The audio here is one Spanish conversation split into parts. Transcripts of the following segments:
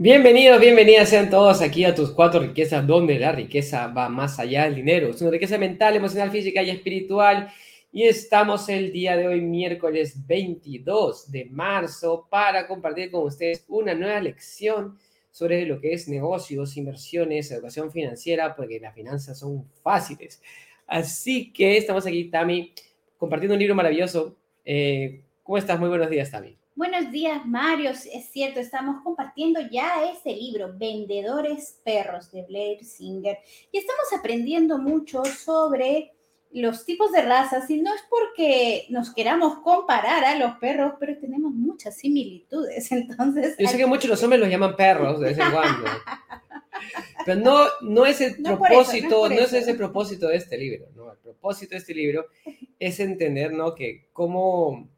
Bienvenidos, bienvenidas sean todos aquí a tus cuatro riquezas, donde la riqueza va más allá del dinero. Es una riqueza mental, emocional, física y espiritual. Y estamos el día de hoy, miércoles 22 de marzo, para compartir con ustedes una nueva lección sobre lo que es negocios, inversiones, educación financiera, porque las finanzas son fáciles. Así que estamos aquí, Tami, compartiendo un libro maravilloso. Eh, ¿Cómo estás? Muy buenos días, Tami. Buenos días, Mario. Es cierto, estamos compartiendo ya este libro, Vendedores Perros, de Blair Singer. Y estamos aprendiendo mucho sobre los tipos de razas. Y no es porque nos queramos comparar a los perros, pero tenemos muchas similitudes. Entonces. Yo sé que muchos los hombres los llaman perros de vez en cuando. Pero no, no es el propósito, no, es ese propósito de este libro. ¿no? El propósito de este libro es entender ¿no? que cómo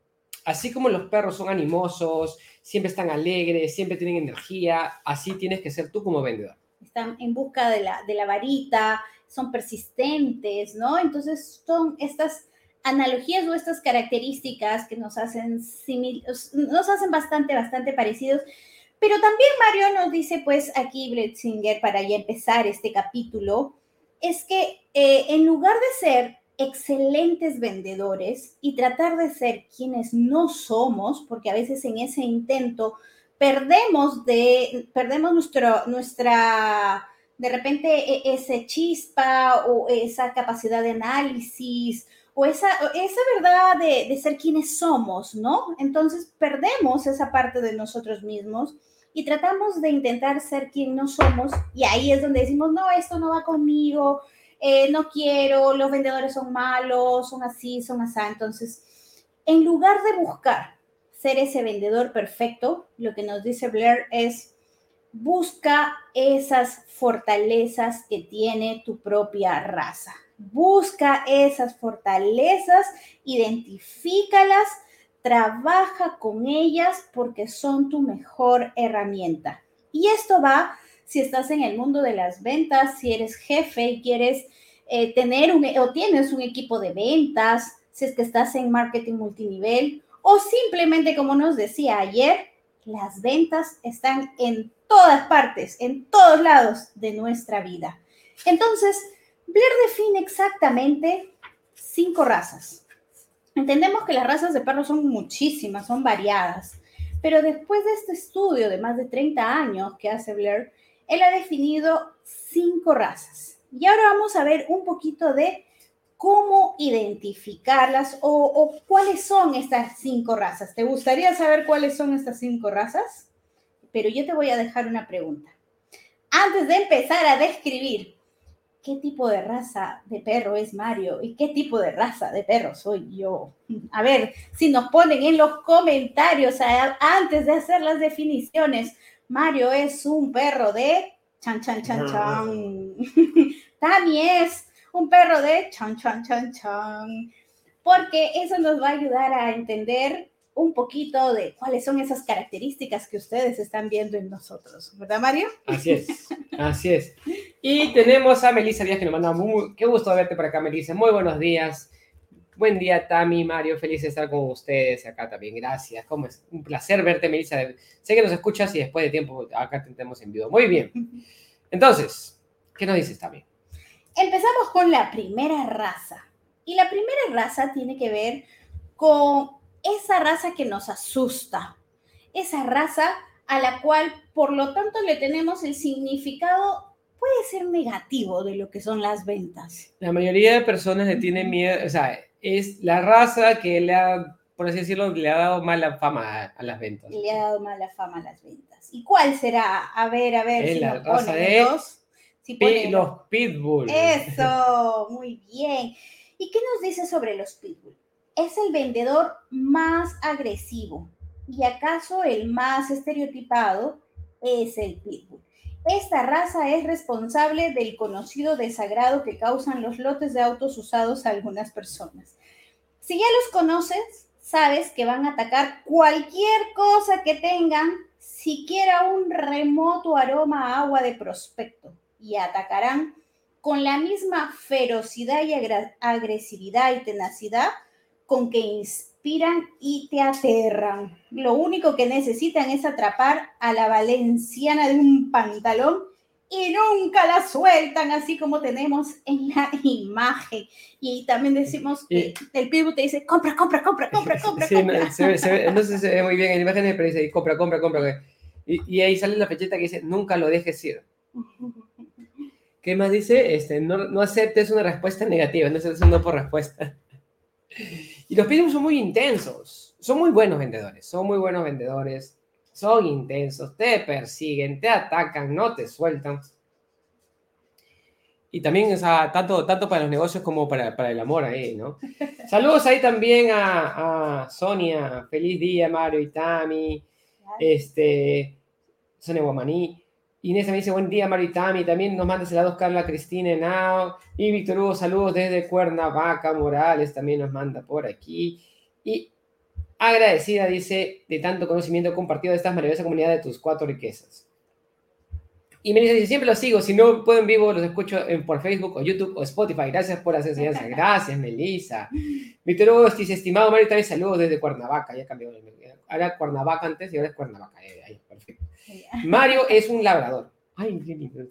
así como los perros son animosos, siempre están alegres, siempre tienen energía, así tienes que ser tú como vendedor. Están en busca de la, de varita, son persistentes, ¿no? Entonces son estas analogías o estas características que nos hacen, nos hacen bastante, bastante parecidos. Pero también Mario nos dice, pues aquí Bletzinger, para ya empezar este capítulo, es que eh, en lugar de ser excelentes vendedores y tratar de ser quienes no somos, porque a veces en ese intento perdemos de, perdemos nuestro, nuestra, de repente e, ese chispa o esa capacidad de análisis o esa, esa verdad de, de ser quienes somos, ¿no? Entonces perdemos esa parte de nosotros mismos y tratamos de intentar ser quien no somos y ahí es donde decimos, no, esto no va conmigo, eh, no quiero, los vendedores son malos, son así, son así. Entonces, en lugar de buscar ser ese vendedor perfecto, lo que nos dice Blair es, busca esas fortalezas que tiene tu propia raza. Busca esas fortalezas, identifícalas, trabaja con ellas porque son tu mejor herramienta. Y esto va si estás en el mundo de las ventas, si eres jefe y quieres eh, tener un, o tienes un equipo de ventas, si es que estás en marketing multinivel, o simplemente, como nos decía ayer, las ventas están en todas partes, en todos lados de nuestra vida. Entonces, Blair define exactamente cinco razas. Entendemos que las razas de perros son muchísimas, son variadas, pero después de este estudio de más de 30 años que hace Blair, él ha definido cinco razas. Y ahora vamos a ver un poquito de cómo identificarlas o, cuáles son estas cinco razas. ¿Te gustaría saber cuáles son estas cinco razas? Pero yo te voy a dejar una pregunta. Antes de empezar a describir qué tipo de raza de perro es Mario y qué tipo de raza de perro soy yo. A ver, si nos ponen en los comentarios antes de hacer las definiciones, Mario es un perro de chan, chan, chan, chan. Tami es un perro de chan, chan, chan, chan. Porque eso nos va a ayudar a entender un poquito de cuáles son esas características que ustedes están viendo en nosotros, ¿verdad, Mario? Así es, así es. Y tenemos a Melissa Díaz que nos manda muy, qué gusto verte por acá, Melissa. Muy buenos días. Buen día, Tami, Mario, feliz de estar con ustedes acá también. Gracias. Como es un placer verte, Melissa. Sé que nos escuchas y después de tiempo acá te tenemos en vivo. Muy bien. Entonces, ¿qué nos dices, Tami? Empezamos con la primera raza. Y la primera raza tiene que ver con esa raza que nos asusta. Esa raza a la cual, por lo tanto, le tenemos el significado puede ser negativo de lo que son las ventas. La mayoría de personas le tienen miedo, o sea, es la raza que le ha, por así decirlo, le ha dado mala fama a, las ventas. Le ha dado mala fama a las ventas. ¿Y cuál será? A ver, a ver. Es si la raza de los pitbull. Eso, muy bien. ¿Y qué nos dice sobre los pitbull? Es el vendedor más agresivo. ¿Y acaso el más estereotipado? Es el pitbull. Esta raza es responsable del conocido desagrado que causan los lotes de autos usados a algunas personas. Si ya los conoces, sabes que van a atacar cualquier cosa que tengan, siquiera un remoto aroma a agua de prospecto, y atacarán con la misma ferocidad y agresividad y tenacidad con que respiran y te aterran. Lo único que necesitan es atrapar a la valenciana de un pantalón y nunca la sueltan, así como tenemos en la imagen. Y también decimos que el pitbull te dice, compra, compra, compra, compra, compra. Sí, compra. No, se ve, se ve, no sé si se ve muy bien en imágenes, pero dice, compra, compra, compra. Y, y, ahí sale la fecheta que dice, nunca lo dejes ir. ¿Qué más dice? Este, no, no aceptes una respuesta negativa, no aceptes un no por respuesta. Y los pitbulls son muy intensos, son muy buenos vendedores, son muy buenos vendedores son intensos, te persiguen, te atacan, no te sueltan. Y también, o sea, tanto, tanto para los negocios como para, para el amor ahí, ¿no? Saludos ahí también a, a Sonia, feliz día, Mario y Tami, este, Sonia Guamaní. Inés me dice, buen día, Mario y Tami. También nos manda dos Carla Cristina Nao. Y Víctor Hugo, saludos desde Cuernavaca. Morales también nos manda por aquí. Y agradecida, dice, de tanto conocimiento compartido de esta maravillosa comunidad de tus cuatro riquezas. Y me dice, siempre los sigo, si no puedo en vivo, los escucho en, por Facebook o YouTube o Spotify. Gracias por las enseñanzas. Gracias, Melissa. Víctor Hugo dice, estimado Mario, también saludos desde Cuernavaca. Ya cambió. Era Cuernavaca antes y ahora es Cuernavaca. Eh, ahí, perfecto. Mario es un labrador. Ay, qué lindo. ah,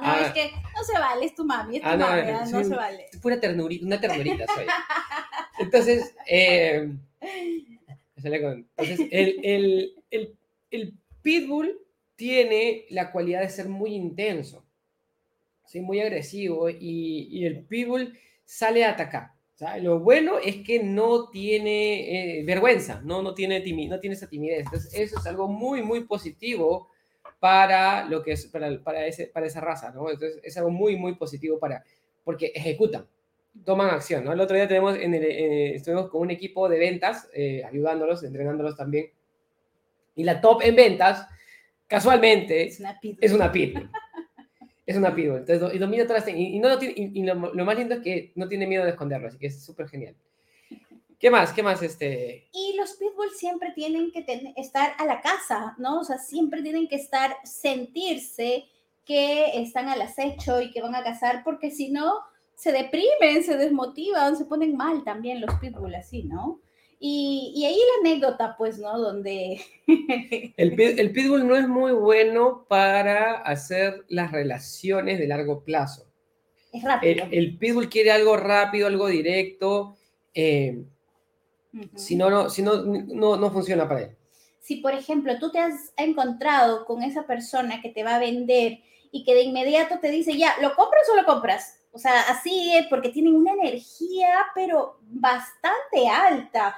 no, es ah. que no se vale, es tu mami, es tu ah, no, mami, ah, no se vale. Es pura ternurita, una ternurita soy. Entonces, eh, entonces el, el, el, el, pitbull tiene la cualidad de ser muy intenso, ¿sí? muy agresivo, y, y el pitbull sale a atacar lo bueno es que no tiene eh, vergüenza, ¿no? No, tiene no tiene esa timidez. Entonces, eso es algo muy, muy positivo para, lo que es, para, para, ese, para esa raza, ¿no? Entonces, es algo muy, muy positivo para, porque ejecutan, toman acción, ¿no? El otro día tenemos en el, eh, estuvimos con un equipo de ventas, eh, ayudándolos, entrenándolos también, y la top en ventas, casualmente, es una pitbull. Es una pitbull es una pitbull. Entonces, y domina todas las y, y, no, y, lo, más lindo es que no tiene miedo de esconderlo, así que es súper genial. ¿Qué más? ¿Qué más? Este... Y los pitbull siempre tienen que estar a la casa, ¿no? O sea, siempre tienen que estar, sentirse que están al acecho y que van a cazar, porque si no, se deprimen, se desmotivan, se ponen mal también los pitbull así, ¿no? Y, ahí la anécdota, pues, ¿no? Donde... el, el, pitbull no es muy bueno para hacer las relaciones de largo plazo. Es rápido. El, pitbull quiere algo rápido, algo directo. Eh, si no, no, si no, no, no funciona para él. Si, por ejemplo, tú te has encontrado con esa persona que te va a vender y que de inmediato te dice, ya, ¿lo compras o lo compras? O sea, así es, porque tienen una energía, pero bastante alta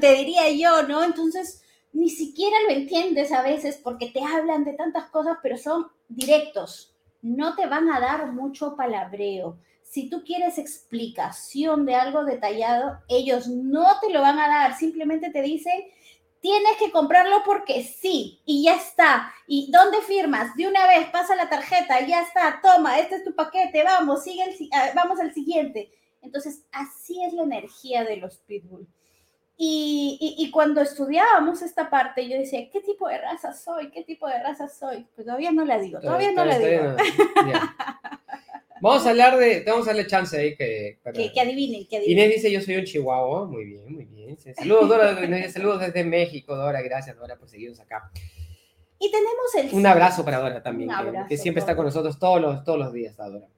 te diría yo, ¿no? Entonces, ni siquiera lo entiendes a veces porque te hablan de tantas cosas, pero son directos. No te van a dar mucho palabreo. Si tú quieres explicación de algo detallado, ellos no te lo van a dar. Simplemente te dicen, tienes que comprarlo porque sí, y ya está. ¿Y dónde firmas? De una vez, pasa la tarjeta, ya está, toma, este es tu paquete, vamos, sigue ah, vamos al siguiente. Entonces, así es la energía de los pitbull. Y, y, cuando estudiábamos esta parte, yo decía, ¿qué tipo de raza soy? ¿Qué tipo de raza soy? Pues todavía no la digo, todavía no la digo. vamos a hablar de, vamos a darle chance ahí que... que, adivinen, que adivinen. Inés dice, yo soy un chihuahua, muy bien, muy bien. Saludos, Dora, saludos desde México, Dora, gracias, Dora, por seguirnos acá. Y tenemos el... Un abrazo para Dora también, que, siempre está con nosotros todos los, todos los días, Dora.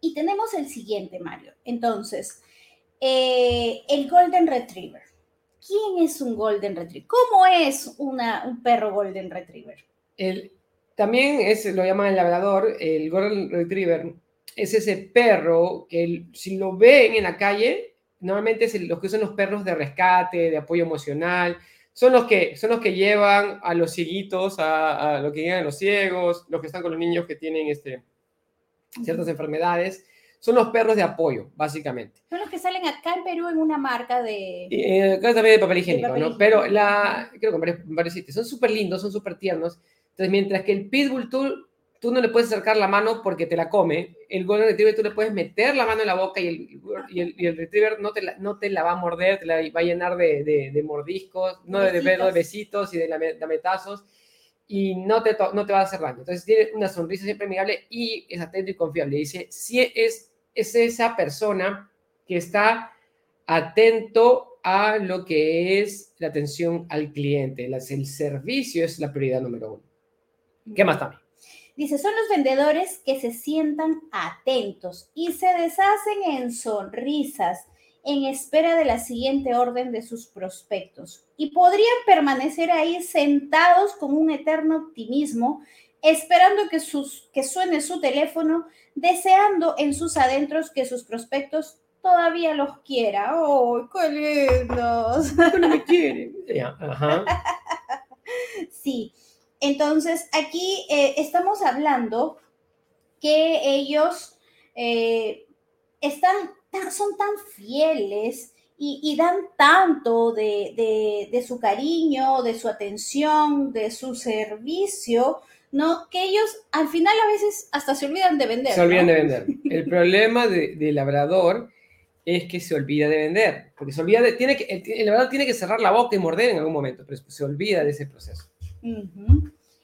Y tenemos el siguiente, Mario. Entonces, eh, el Golden Retriever. ¿Quién es un Golden Retriever? ¿Cómo es una, un perro Golden Retriever? El, también es, lo llaman el labrador, el Golden Retriever es ese perro que si lo ven en la calle, normalmente es los que son los perros de rescate, de apoyo emocional, son los que, son los que llevan a los cieguitos, a, a lo que llegan a los ciegos, los que están con los niños que tienen este, ciertas enfermedades son los perros de apoyo, básicamente. Son los que salen acá en Perú en una marca de... Eh, acá también de papel higiénico, ¿no? Pero la, creo que en varios, sitios, son súper lindos, son súper tiernos. Entonces, mientras que el pitbull tú, tú no le puedes acercar la mano porque te la come, el golden retriever tú le puedes meter la mano en la boca y el, y el, y el retriever no te, la, no te la va a morder, te la va a llenar de, de, de mordiscos, no de, de, besitos y de lametazos y no te, no te va a hacer daño. Entonces tiene una sonrisa siempre amigable y es atento y confiable. Dice, si es, es esa persona que está atento a lo que es la atención al cliente. El servicio es la prioridad número uno. ¿Qué más también? Dice, son los vendedores que se sientan atentos y se deshacen en sonrisas en espera de la siguiente orden de sus prospectos y podrían permanecer ahí sentados con un eterno optimismo, esperando que, sus, que suene su teléfono, deseando en sus adentros que sus prospectos todavía los quiera. ¡Oh, qué lindos! No me quieren. Sí, entonces aquí eh, estamos hablando que ellos eh, están son tan fieles y, dan tanto de, de, su cariño, de su atención, de su servicio, ¿no? Que ellos al final a veces hasta se olvidan de vender. Se olvidan de vender. El problema del de labrador es que se olvida de vender, porque se olvida de, tiene que, el, labrador tiene que cerrar la boca y morder en algún momento, pero se olvida de ese proceso.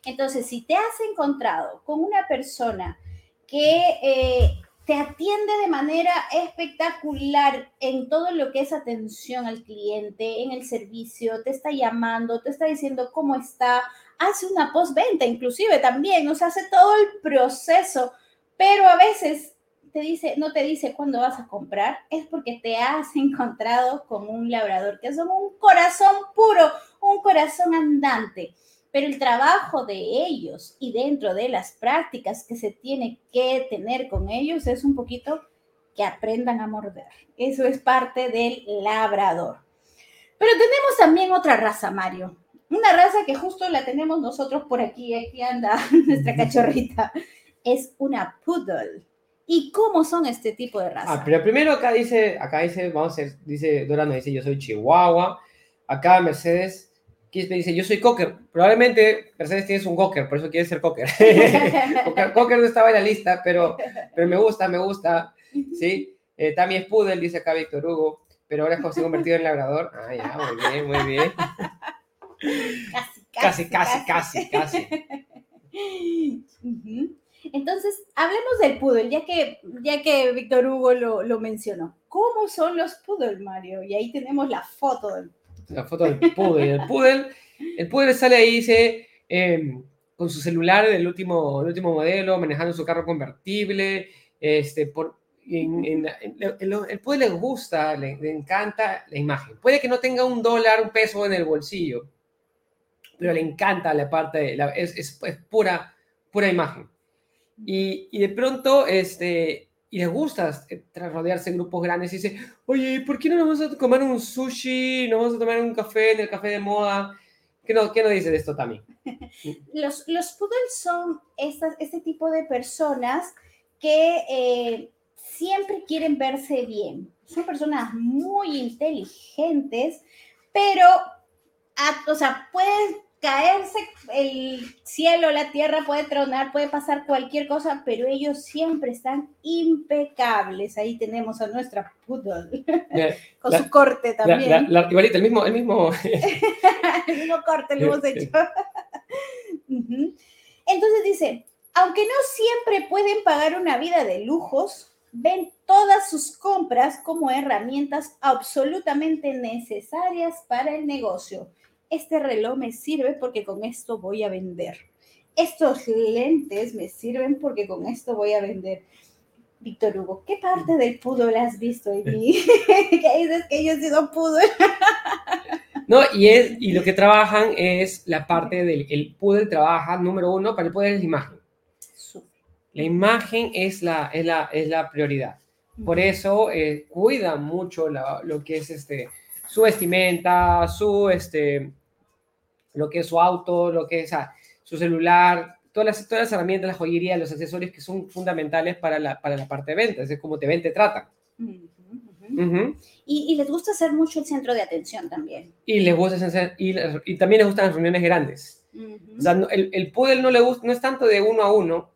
Entonces, si te has encontrado con una persona que eh, te atiende de manera espectacular en todo lo que es atención al cliente, en el servicio, te está llamando, te está diciendo cómo está, hace una postventa inclusive también, o sea, hace todo el proceso, pero a veces te dice, no te dice cuándo vas a comprar, es porque te has encontrado con un labrador que es un corazón puro, un corazón andante pero el trabajo de ellos y dentro de las prácticas que se tiene que tener con ellos es un poquito que aprendan a morder. Eso es parte del labrador. Pero tenemos también otra raza, Mario. Una raza que justo la tenemos nosotros por aquí, aquí anda nuestra cachorrita. Es una poodle. ¿Y cómo son este tipo de raza? Ah, pero primero acá dice, acá dice, vamos a ver, dice, Dora dice, yo soy Chihuahua. Acá Mercedes me dice, yo soy cocker. Probablemente Mercedes tienes un cocker, por eso quieres ser cocker. cocker no estaba en la lista, pero, pero me gusta, me gusta. ¿sí? Eh, también es poodle, dice acá Víctor Hugo, pero ahora es convertido en labrador. Ah, ya, muy bien, muy bien. Casi, casi, casi, casi. Entonces, hablemos del poodle, ya que, ya que Víctor Hugo lo, lo mencionó. ¿Cómo son los poodle, Mario? Y ahí tenemos la foto del la foto del poodle. El poodle, el poodle sale ahí, dice, em, con su celular del último, el último modelo, manejando su carro convertible. Este, por, en, el poodle le gusta, le, encanta la imagen. Puede que no tenga un dólar, un peso en el bolsillo, pero le encanta la parte, la, es, pura, pura imagen. Y, de pronto, este, y les gusta eh, tras rodearse en grupos grandes y dice, oye, ¿por qué no nos vamos a tomar un sushi? ¿No vamos a tomar un café en el café de moda? ¿Qué nos, qué dice de esto también? los, los poodles son este tipo de personas que eh, siempre quieren verse bien. Son personas muy inteligentes, pero, o sea, pueden caerse el cielo, la tierra, puede tronar, puede pasar cualquier cosa, pero ellos siempre están impecables. Ahí tenemos a nuestra poodle, con su corte también. La, igualita, el mismo, el mismo... el mismo corte lo hemos hecho. Entonces dice, aunque no siempre pueden pagar una vida de lujos, ven todas sus compras como herramientas absolutamente necesarias para el negocio este reloj me sirve porque con esto voy a vender. Estos lentes me sirven porque con esto voy a vender. Víctor Hugo, ¿qué parte del le has visto en mí? que dices que yo he sido pudo. no, y, es, y lo que trabajan es la parte del el poodle trabaja, número uno, para el poder es la imagen. La imagen es la, es la, es la prioridad. Por eso eh, cuida mucho lo que es este, su vestimenta, su, este, lo que es su auto, lo que es su celular, todas las, todas las herramientas, la joyería, los accesorios que son fundamentales para la, para la parte de ventas, es como te ven, te tratan. y, les gusta ser mucho el centro de atención también. Y les gusta ser, y, y también les gustan las reuniones grandes. O sea, el, el poodle no le gusta, no es tanto de uno a uno,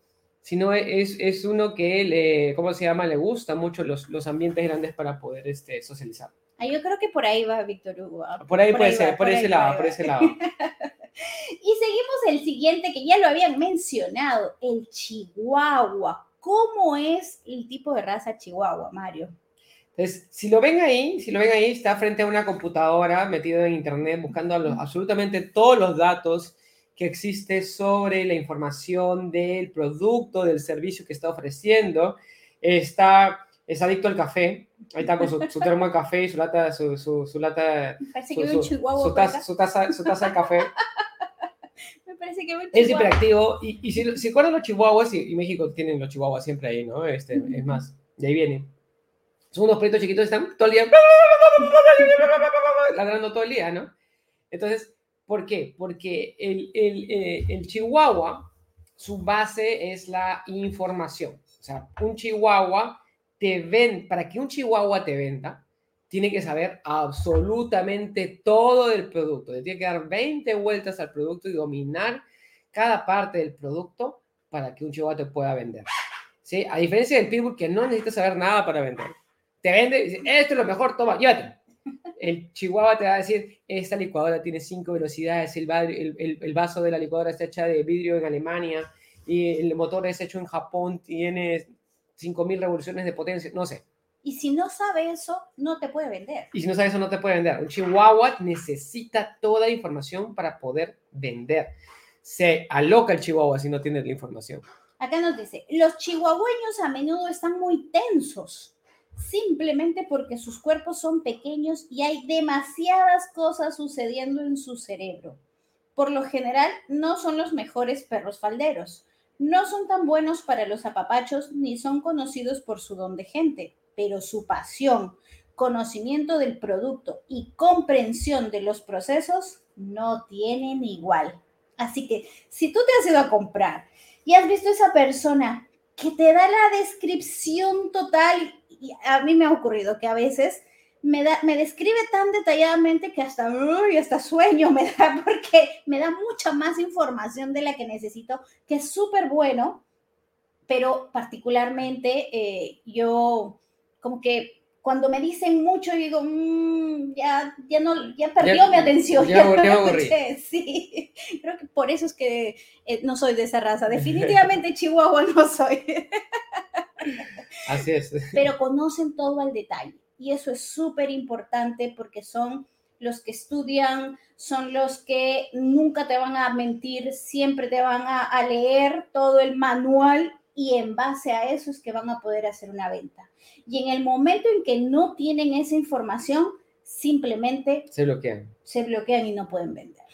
sino es, es uno que le, ¿cómo se llama? Le gusta mucho los, los ambientes grandes para poder este, socializar. Ah, yo creo que por ahí va Víctor Hugo. ¿ah? Por ahí puede ser, por, ese lado, por ese lado. y seguimos el siguiente que ya lo habían mencionado, el Chihuahua. ¿Cómo es el tipo de raza Chihuahua, Mario? Entonces, si lo ven ahí, si lo ven ahí, está frente a una computadora metido en internet buscando absolutamente todos los datos que existe sobre la información del producto, del servicio que está ofreciendo. Está, es adicto al café. Ahí está con su, termo de café y su lata, su, su, su lata, Parece su, que un chihuahua su taza, su taza, su taza de café. Me parece que un Es hiperactivo. Y, y si, si recuerdan los chihuahuas, y, y México tienen los chihuahuas siempre ahí, ¿no? Este, es más, de ahí viene. Son unos perritos chiquitos, están todo el día ladrando todo el día, ¿no? Entonces, ¿por qué? Porque el, el, eh, el chihuahua, su base es la información. O sea, un chihuahua te ven, para que un chihuahua te venda, tiene que saber absolutamente todo del producto. Tiene que dar 20 vueltas al producto y dominar cada parte del producto para que un chihuahua te pueda vender. ¿Sí? A diferencia del pitbull que no necesita saber nada para vender. Te vende dice, esto es lo mejor, toma, llévatelo. El chihuahua te va a decir, esta licuadora tiene cinco velocidades, el vaso de la licuadora está hecha de vidrio en Alemania y el motor es hecho en Japón, tiene 5.000 revoluciones de potencia, no sé. Y si no sabe eso, no te puede vender. Y si no sabes eso, no te puede vender. Un chihuahua necesita toda la información para poder vender. Se aloca el chihuahua si no tiene la información. Acá nos dice, los chihuahueños a menudo están muy tensos, simplemente porque sus cuerpos son pequeños y hay demasiadas cosas sucediendo en su cerebro. Por lo general, no son los mejores perros falderos. No son tan buenos para los apapachos ni son conocidos por su don de gente, pero su pasión, conocimiento del producto y comprensión de los procesos no tienen igual. Así que si tú te has ido a comprar y has visto esa persona que te da la descripción total, a mí me ha ocurrido que a veces me, da, me describe tan detalladamente que hasta, uy, hasta sueño me da, porque me da mucha más información de la que necesito, que es súper bueno, pero particularmente eh, yo como que cuando me dicen mucho, yo digo, "Mm, ya, ya no, ya perdió Ya- mi atención. ya- no ya lo aburrí". escuché". Sí, creo que por eso es que eh, no soy de esa raza. Definitivamente Chihuahua no soy, Así es. pero conocen todo al detalle. Y eso es súper importante porque son los que estudian, son los que nunca te van a mentir, siempre te van a, a leer todo el manual y en base a eso es que van a poder hacer una venta. Y en el momento en que no tienen esa información, simplemente Se bloquean. se bloquean y no pueden vender.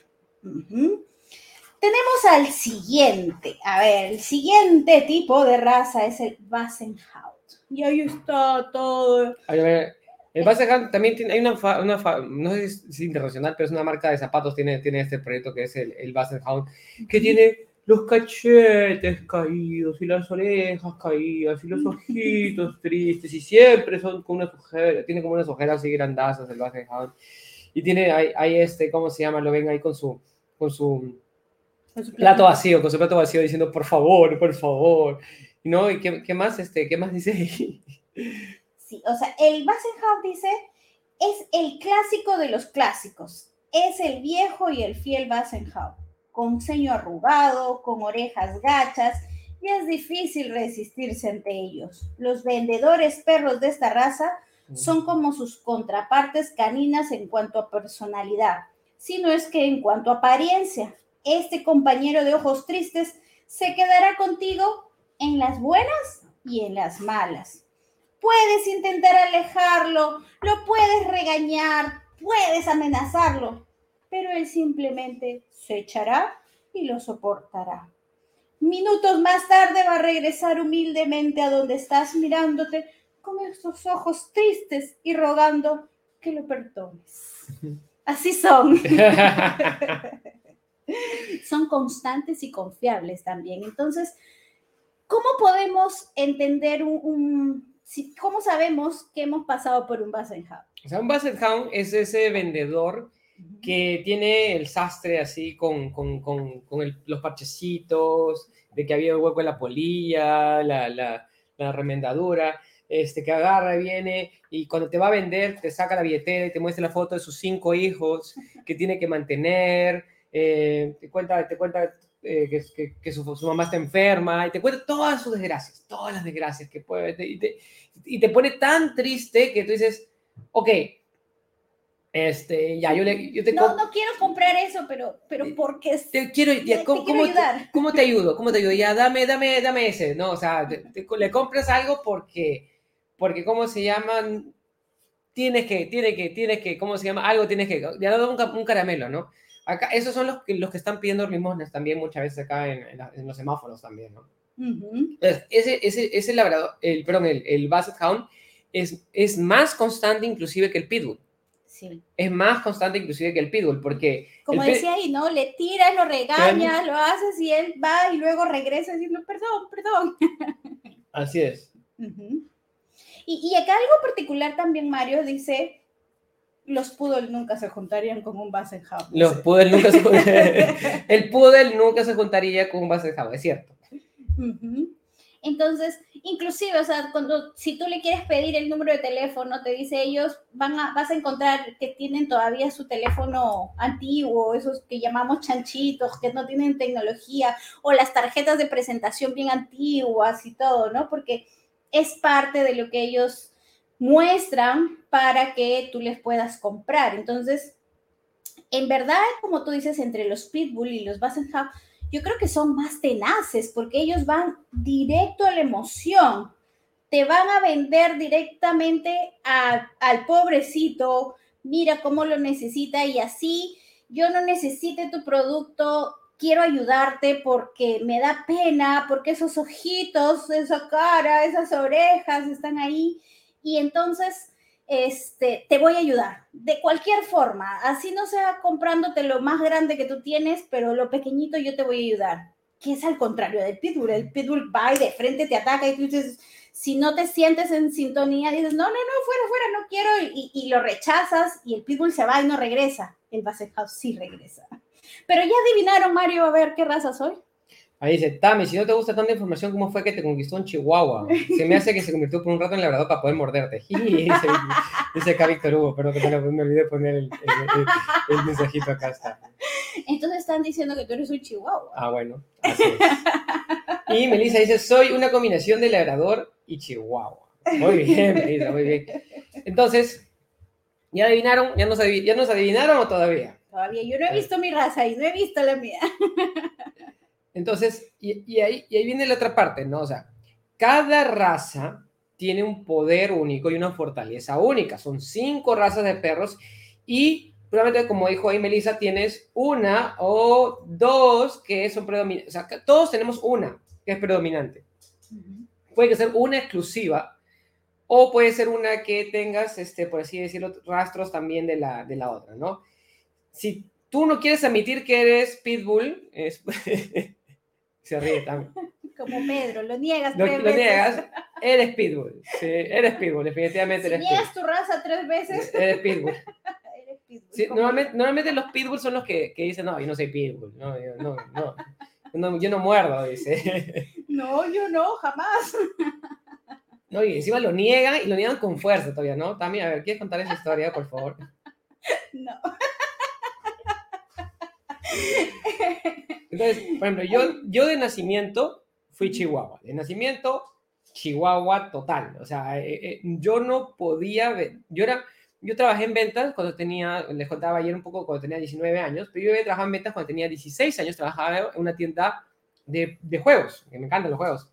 Tenemos al siguiente. A ver, el siguiente tipo de raza es el Bassenhout. Y ahí está todo. A ver, el Bassenhound también tiene, hay una, fa- una fa- no sé si es internacional, pero es una marca de zapatos, tiene, tiene este proyecto que es el, el Bassenhound, que tiene los cachetes caídos y las orejas caídas y los ojitos tristes y siempre son con unas ojeras, tiene como unas ojeras así grandazas el Bassenhound. Y tiene ahí, ahí este, ¿cómo se llama? Lo ven ahí con su, con su Con su plato vacío, con su plato vacío diciendo, por favor, por favor. ¿No? ¿Y qué, qué más, este, qué más dice ahí? Sí, o sea, el Bassenhout dice, es el clásico de los clásicos. Es el viejo y el fiel Bassenhout, con ceño arrugado, con orejas gachas, y es difícil resistirse ante ellos. Los vendedores perros de esta raza son como sus contrapartes caninas en cuanto a personalidad, sino es que en cuanto a apariencia. Este compañero de ojos tristes se quedará contigo en las buenas y en las malas. Puedes intentar alejarlo, lo puedes regañar, puedes amenazarlo, pero él simplemente se echará y lo soportará. Minutos más tarde va a regresar humildemente a donde estás mirándote con esos ojos tristes y rogando que lo perdones. Así son. son constantes y confiables también. Entonces, ¿cómo podemos entender un, un si, cómo sabemos que hemos pasado por un Bassenhound? O sea, un Basset Hound es ese vendedor que tiene el sastre así con, con, con, con el- los parchecitos, de que había hueco en la polilla, la, la, la remendadura, este, que agarra, viene y cuando te va a vender te saca la billetera y te muestra la foto de sus cinco hijos que tiene que mantener, eh, te cuenta, te cuenta eh, que, que, su, su, mamá está enferma, y te cuenta todas sus desgracias, todas las desgracias que puede, y te, y te pone tan triste que tú dices, ok, este, ya, yo, le, yo te... No, no quiero comprar eso, pero, pero porque... Te quiero, ya, ¿cómo, te quiero ayudar. ¿cómo, te ayudo? ¿Cómo te ayudo? Ya, dame, dame, dame ese, ¿no? O sea, le compras algo porque, porque, ¿cómo se llaman? Tienes que, tiene que, tienes que, ¿cómo se llama? Algo tienes que, ya un, un caramelo, ¿no? Acá, esos son los que, los que están pidiendo limosnas también muchas veces acá en, en, los semáforos también, ¿no? Entonces, ese, ese, ese labrador, el, perdón, el, el Basset Hound es, es más constante inclusive que el Pitbull. Es más constante inclusive que el pitbull, porque... Como decía ahí, ¿no? Le tiras, lo regañas, lo haces y él va y luego regresa diciendo, perdón, perdón. Así es. y, y, acá algo particular también, Mario, dice, los poodle nunca se juntarían con un Basset Hound. Los poodle nunca se juntarían. el poodle nunca se juntaría con un Basset Hound, es cierto. Entonces, inclusive, o sea, cuando si tú le quieres pedir el número de teléfono, te dice ellos, van a, vas a encontrar que tienen todavía su teléfono antiguo, esos que llamamos chanchitos, que no tienen tecnología, o las tarjetas de presentación bien antiguas y todo, ¿no? Porque es parte de lo que ellos muestran para que tú les puedas comprar. Entonces, en verdad, como tú dices, entre los Pitbull y los Basset yo creo que son más tenaces porque ellos van directo a la emoción. Te van a vender directamente al pobrecito, mira cómo lo necesita y así yo no necesite tu producto, quiero ayudarte porque me da pena, porque esos ojitos, esa cara, esas orejas están ahí. Y entonces este, te voy a ayudar de cualquier forma, así no sea comprándote lo más grande que tú tienes, pero lo pequeñito yo te voy a ayudar, que es al contrario del pitbull, el pitbull va y de frente te ataca y tú dices, si no te sientes en sintonía, dices, no, no, no, fuera, fuera, no quiero, y, lo rechazas y el pitbull se va y no regresa, el Basset House sí regresa. Pero ya adivinaron, Mario, a ver qué raza soy. Ahí dice, Tami, si no te gusta tanta información, ¿cómo fue que te conquistó en Chihuahua? Se me hace que se convirtió por un rato en labrador para poder morderte. dice, dice acá Víctor Hugo, pero que me, me olvidé poner el, el, mensajito acá está. Entonces están diciendo que tú eres un chihuahua. Ah, bueno, así es. Y Melissa dice, soy una combinación de labrador y chihuahua. Muy bien, Melissa, muy bien. Entonces, ¿ya adivinaron? ¿Ya nos, ¿Ya nos adivinaron o todavía? Todavía, yo no he visto mi raza y no he visto la mía. Entonces, y, ahí, y ahí viene la otra parte, ¿no? O sea, cada raza tiene un poder único y una fortaleza única. Son cinco razas de perros y probablemente, como dijo ahí Melissa, tienes una o dos que son predominantes. O sea, todos tenemos una que es predominante. Puede ser una exclusiva o puede ser una que tengas, este, por así decirlo, rastros también de la, de la otra, ¿no? Si tú no quieres admitir que eres pitbull, es, Se ríe también. Como Pedro, lo niegas lo, lo niegas, eres Pitbull. Sí, eres Pitbull, definitivamente si eres niegas tu raza tres veces. Eres Pitbull. eres pitbull sí, normalmente, normalmente, los Pitbull son los que, que, dicen, no, yo no soy Pitbull. No, yo no, no, no, yo no muerdo, dice. No, yo no, jamás. No, y encima lo niegan y lo niegan con fuerza todavía, ¿no? También, a ver, ¿quieres contar esa historia, por favor? No. Entonces, por ejemplo, yo, yo de nacimiento fui chihuahua. De nacimiento, chihuahua total. O sea, eh, eh, yo no podía, yo era, yo trabajé en ventas cuando tenía, les contaba ayer un poco cuando tenía 19 años, pero yo había trabajado en ventas cuando tenía 16 años, trabajaba en una tienda de, de juegos, que me encantan los juegos.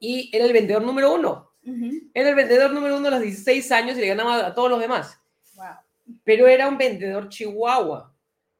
Y era el vendedor número uno. Era el vendedor número uno a los 16 años y le ganaba a todos los demás. Pero era un vendedor chihuahua.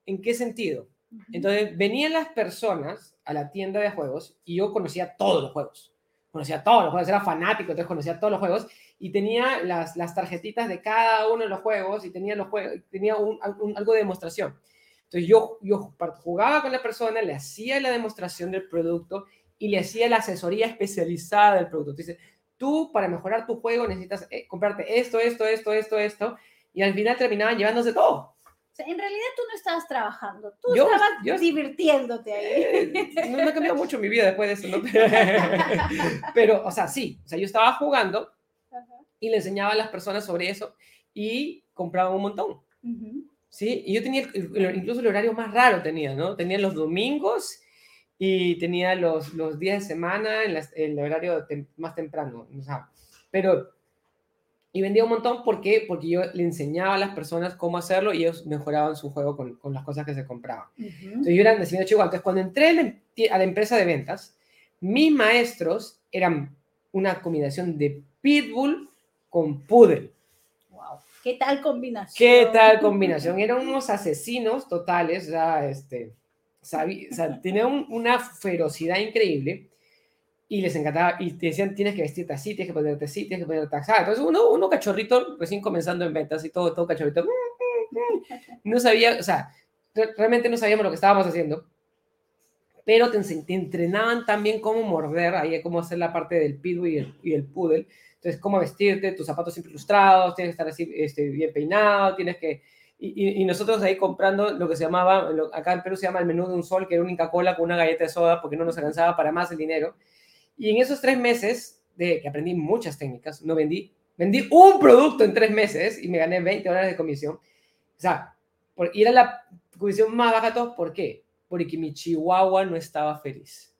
¿En qué sentido? Entonces venían las personas a la tienda de juegos y yo conocía todos los juegos. Conocía todos los juegos, era fanático, entonces conocía todos los juegos y tenía las, las tarjetitas de cada uno de los juegos y tenía, los juegos, tenía un, algo de demostración. Entonces yo, yo jugaba con la persona, le hacía la demostración del producto y le hacía la asesoría especializada del producto. Entonces, tú para mejorar tu juego necesitas eh, comprarte esto, esto, esto, esto, esto, y al final terminaban llevándose todo en realidad tú no estabas trabajando, tú estabas divirtiéndote ahí. Eh, no ha cambiado mucho mi vida después de eso, ¿no? Pero, o sea, sí, o sea, yo estaba jugando y le enseñaba a las personas sobre eso y compraba un montón. ¿Sí? Y yo tenía, incluso el horario más raro tenía, ¿no? Tenía los domingos y tenía los, los días de semana en el horario más temprano, o sea, pero y vendía un montón, ¿por qué? Porque yo le enseñaba a las personas cómo hacerlo y ellos mejoraban su juego con, con las cosas que se compraban. Entonces yo era diseñador chihuahua. Entonces cuando entré a la empresa de ventas, mis maestros eran una combinación de pitbull con poodle. Wow. ¿Qué tal combinación? ¿Qué tal combinación? Eran unos asesinos totales, sea, este, sabía, o sea, tenían una ferocidad increíble y les encantaba, y te decían, tienes que vestirte así, tienes que ponerte así, tienes que ponerte así. Entonces uno, uno cachorrito, recién comenzando en ventas y todo, todo cachorrito, no sabía, o sea, realmente no sabíamos lo que estábamos haciendo, pero te, te entrenaban también cómo morder, ahí cómo hacer la parte del pitbull y el, y el poodle. Entonces, cómo vestirte, tus zapatos siempre ilustrados, tienes que estar así este, bien peinado, tienes que... Y, y, nosotros ahí comprando lo que se llamaba, acá en Perú se llama el menú de un sol, que era una Coca-Cola con una galleta de soda porque no nos alcanzaba para más el dinero. Y en esos tres meses de que aprendí muchas técnicas, no vendí, vendí un producto en tres meses y me gané 20 dólares de comisión. O sea, por, ir a la comisión más baja todo, ¿por qué? Porque mi chihuahua no estaba feliz.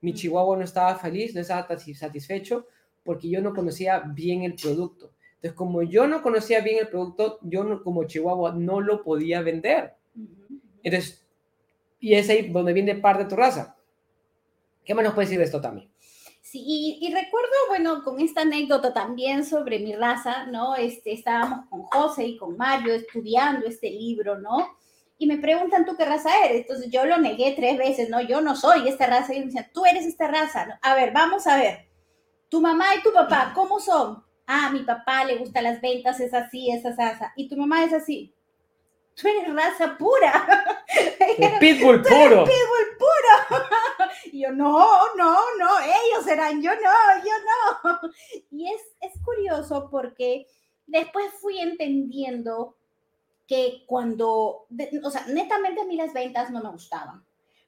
Mi chihuahua no estaba feliz, no estaba satisfecho porque yo no conocía bien el producto. Entonces, como yo no conocía bien el producto, yo no, como chihuahua no lo podía vender. Entonces, y es ahí donde viene parte de tu raza. ¿Qué más nos puede decir de esto también? Sí, y, recuerdo, bueno, con esta anécdota también sobre mi raza, ¿no? Este, estábamos con José y con Mario estudiando este libro, ¿no? Y me preguntan, ¿tú qué raza eres? Entonces yo lo negué tres veces, ¿no? Yo no soy esta raza. Y me decían, tú eres esta raza. A ver, vamos a ver. Tu mamá y tu papá, ¿cómo son? Ah, mi papá le gusta las ventas, es así, es asa. Y tu mamá es así. Tú eres raza pura. pitbull puro. pitbull puro. Y yo, no, no, no, ellos serán, yo no, yo no. Y es, es curioso porque después fui entendiendo que cuando, o sea, netamente a mí las ventas no me gustaban,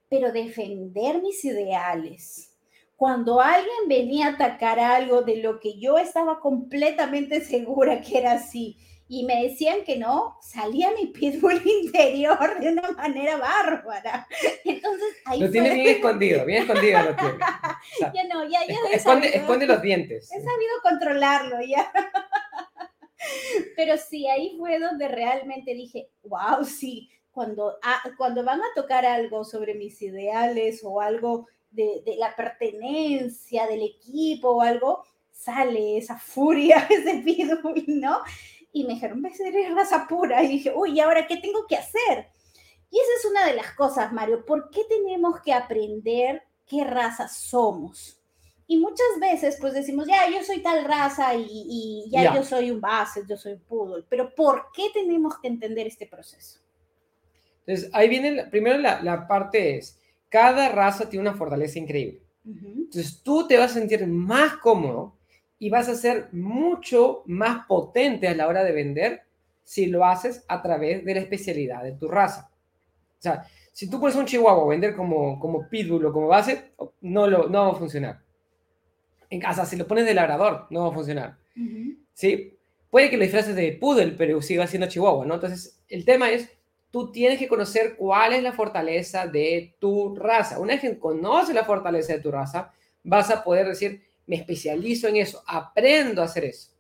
pero defender mis ideales, cuando alguien venía a atacar algo de lo que yo estaba completamente segura que era así, y me decían que no, salía mi pitbull interior de una manera bárbara. Entonces, ahí lo tiene bien escondido, bien escondido lo tiene. ya no, ya, ya esconde, esconde los dientes. He sabido controlarlo ya. Pero sí, ahí fue donde realmente dije, wow, sí, cuando, ah, cuando van a tocar algo sobre mis ideales o algo de, de la pertenencia del equipo o algo, sale esa furia, ese pitbull, ¿no? Y me dijeron, ves, eres raza pura. Y dije, uy, ¿y ahora qué tengo que hacer? Y esa es una de las cosas, Mario, ¿por qué tenemos que aprender qué raza somos? Y muchas veces, pues decimos, ya, yo soy tal raza y, ya yo soy un base, yo soy un poodle, pero ¿por qué tenemos que entender este proceso? Entonces, ahí viene, primero la, la, parte es, cada raza tiene una fortaleza increíble. Entonces, tú te vas a sentir más cómodo y vas a ser mucho más potente a la hora de vender si lo haces a través de la especialidad de tu raza. O sea, si tú pones un chihuahua a vender como, como pitbull o como base, no, lo, no va a funcionar. En casa, si lo pones de labrador, no va a funcionar. ¿Sí? Puede que lo disfraces de poodle, pero siga siendo chihuahua, ¿no? Entonces, el tema es, tú tienes que conocer cuál es la fortaleza de tu raza. Una vez que conoces la fortaleza de tu raza, vas a poder decir, me especializo en eso, aprendo a hacer eso.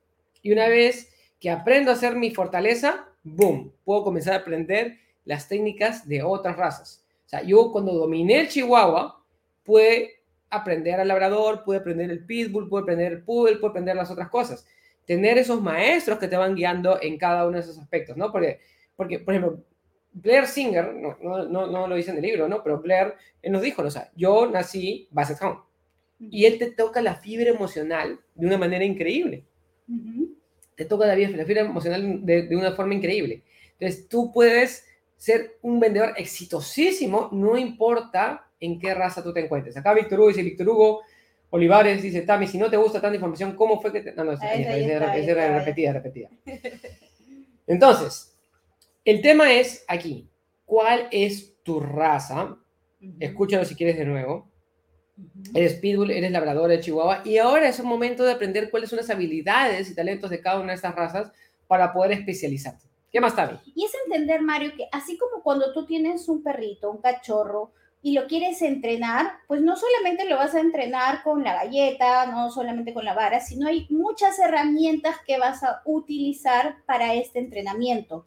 Y una vez que aprendo a hacer mi fortaleza, boom, puedo comenzar a aprender las técnicas de otras razas. O sea, yo cuando dominé el chihuahua, pude aprender al labrador, pude aprender el pitbull, pude aprender el poodle, pude aprender las otras cosas. Tener esos maestros que te van guiando en cada uno de esos aspectos, ¿no? Porque, porque por ejemplo, Blair Singer, no, no, no, lo dice en el libro, ¿no? Pero Blair él nos dijo, o sea, yo nací Basset Hound y él te toca la fibra emocional de una manera increíble. Te toca la, fibra emocional de, de, una forma increíble. Entonces, tú puedes ser un vendedor exitosísimo, no importa en qué raza tú te encuentres. Acá Víctor Hugo dice, Víctor Hugo Olivares dice, Tami, si no te gusta tanta información, ¿cómo fue que te... No, no, es, repetida, repetida. Entonces, el tema es aquí, ¿cuál es tu raza? Escúchalo si quieres de nuevo. Eres pitbull, eres labrador, de chihuahua. Y ahora es un momento de aprender cuáles son las habilidades y talentos de cada una de estas razas para poder especializarte. ¿Qué más, Tavi? Y es entender, Mario, que así como cuando tú tienes un perrito, un cachorro, y lo quieres entrenar, pues no solamente lo vas a entrenar con la galleta, no solamente con la vara, sino hay muchas herramientas que vas a utilizar para este entrenamiento.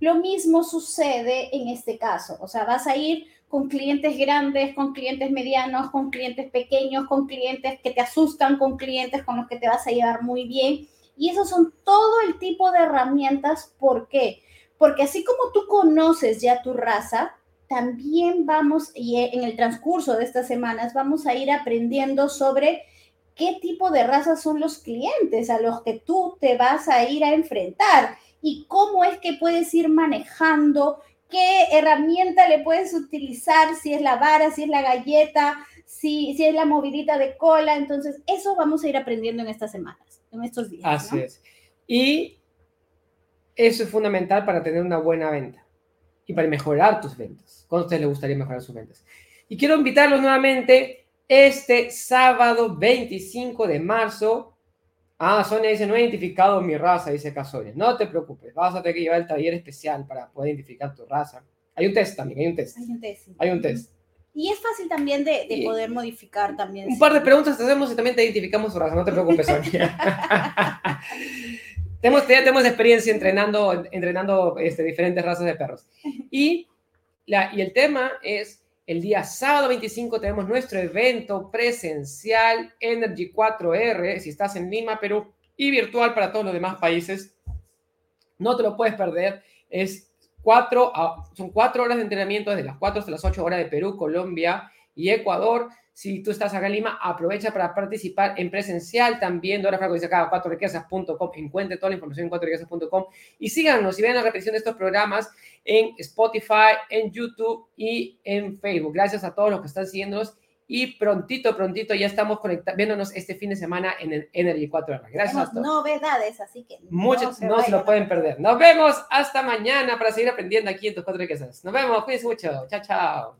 Lo mismo sucede en este caso, o sea, vas a ir con clientes grandes, con clientes medianos, con clientes pequeños, con clientes que te asustan, con clientes con los que te vas a llevar muy bien. Y esos son todo el tipo de herramientas. ¿Por qué? Porque así como tú conoces ya tu raza, también vamos, y en el transcurso de estas semanas, vamos a ir aprendiendo sobre qué tipo de razas son los clientes a los que tú te vas a ir a enfrentar y cómo es que puedes ir manejando, qué herramienta le puedes utilizar, si es la vara, si es la galleta, si, si es la movidita de cola. Entonces, eso vamos a ir aprendiendo en estas semanas, en estos días. Así es. Y eso es fundamental para tener una buena venta y para mejorar tus ventas. ¿Cuándo a ustedes les gustaría mejorar sus ventas? Y quiero invitarlos nuevamente este sábado 25 de marzo. Ah, Sonia dice, no he identificado mi raza, dice Casonia. No te preocupes, vas a tener que llevar el taller especial para poder identificar tu raza. Hay un test también, hay un test. Hay un test. Hay un test. Y es fácil también de, de poder modificar también. Un par de preguntas te hacemos y también te identificamos tu raza, no te preocupes, Sonia. tenemos, ya tenemos experiencia entrenando, entrenando este, diferentes razas de perros. Y, la, y el tema es, el día sábado 25 tenemos nuestro evento presencial Energy 4R, si estás en Lima, Perú, y virtual para todos los demás países. No te lo puedes perder. Es cuatro, son cuatro horas de entrenamiento desde las 4 hasta las 8 horas de Perú, Colombia y Ecuador. Si tú estás acá en Lima, aprovecha para participar en presencial también. Dora Franco dice acá, cuatroriquezas.com. Encuentre toda la información en cuatroriquezas.com. Y síganos y vean la repetición de estos programas en Spotify, en YouTube y en Facebook. Gracias a todos los que están siguiéndonos. Y prontito, prontito ya estamos viéndonos este fin de semana en el Energy 4 Gracias a todos. novedades, así que Muchos no se, lo pueden perder. Nos vemos hasta mañana para seguir aprendiendo aquí en tus cuatro riquezas. Nos vemos, cuídense mucho. Chao, chao.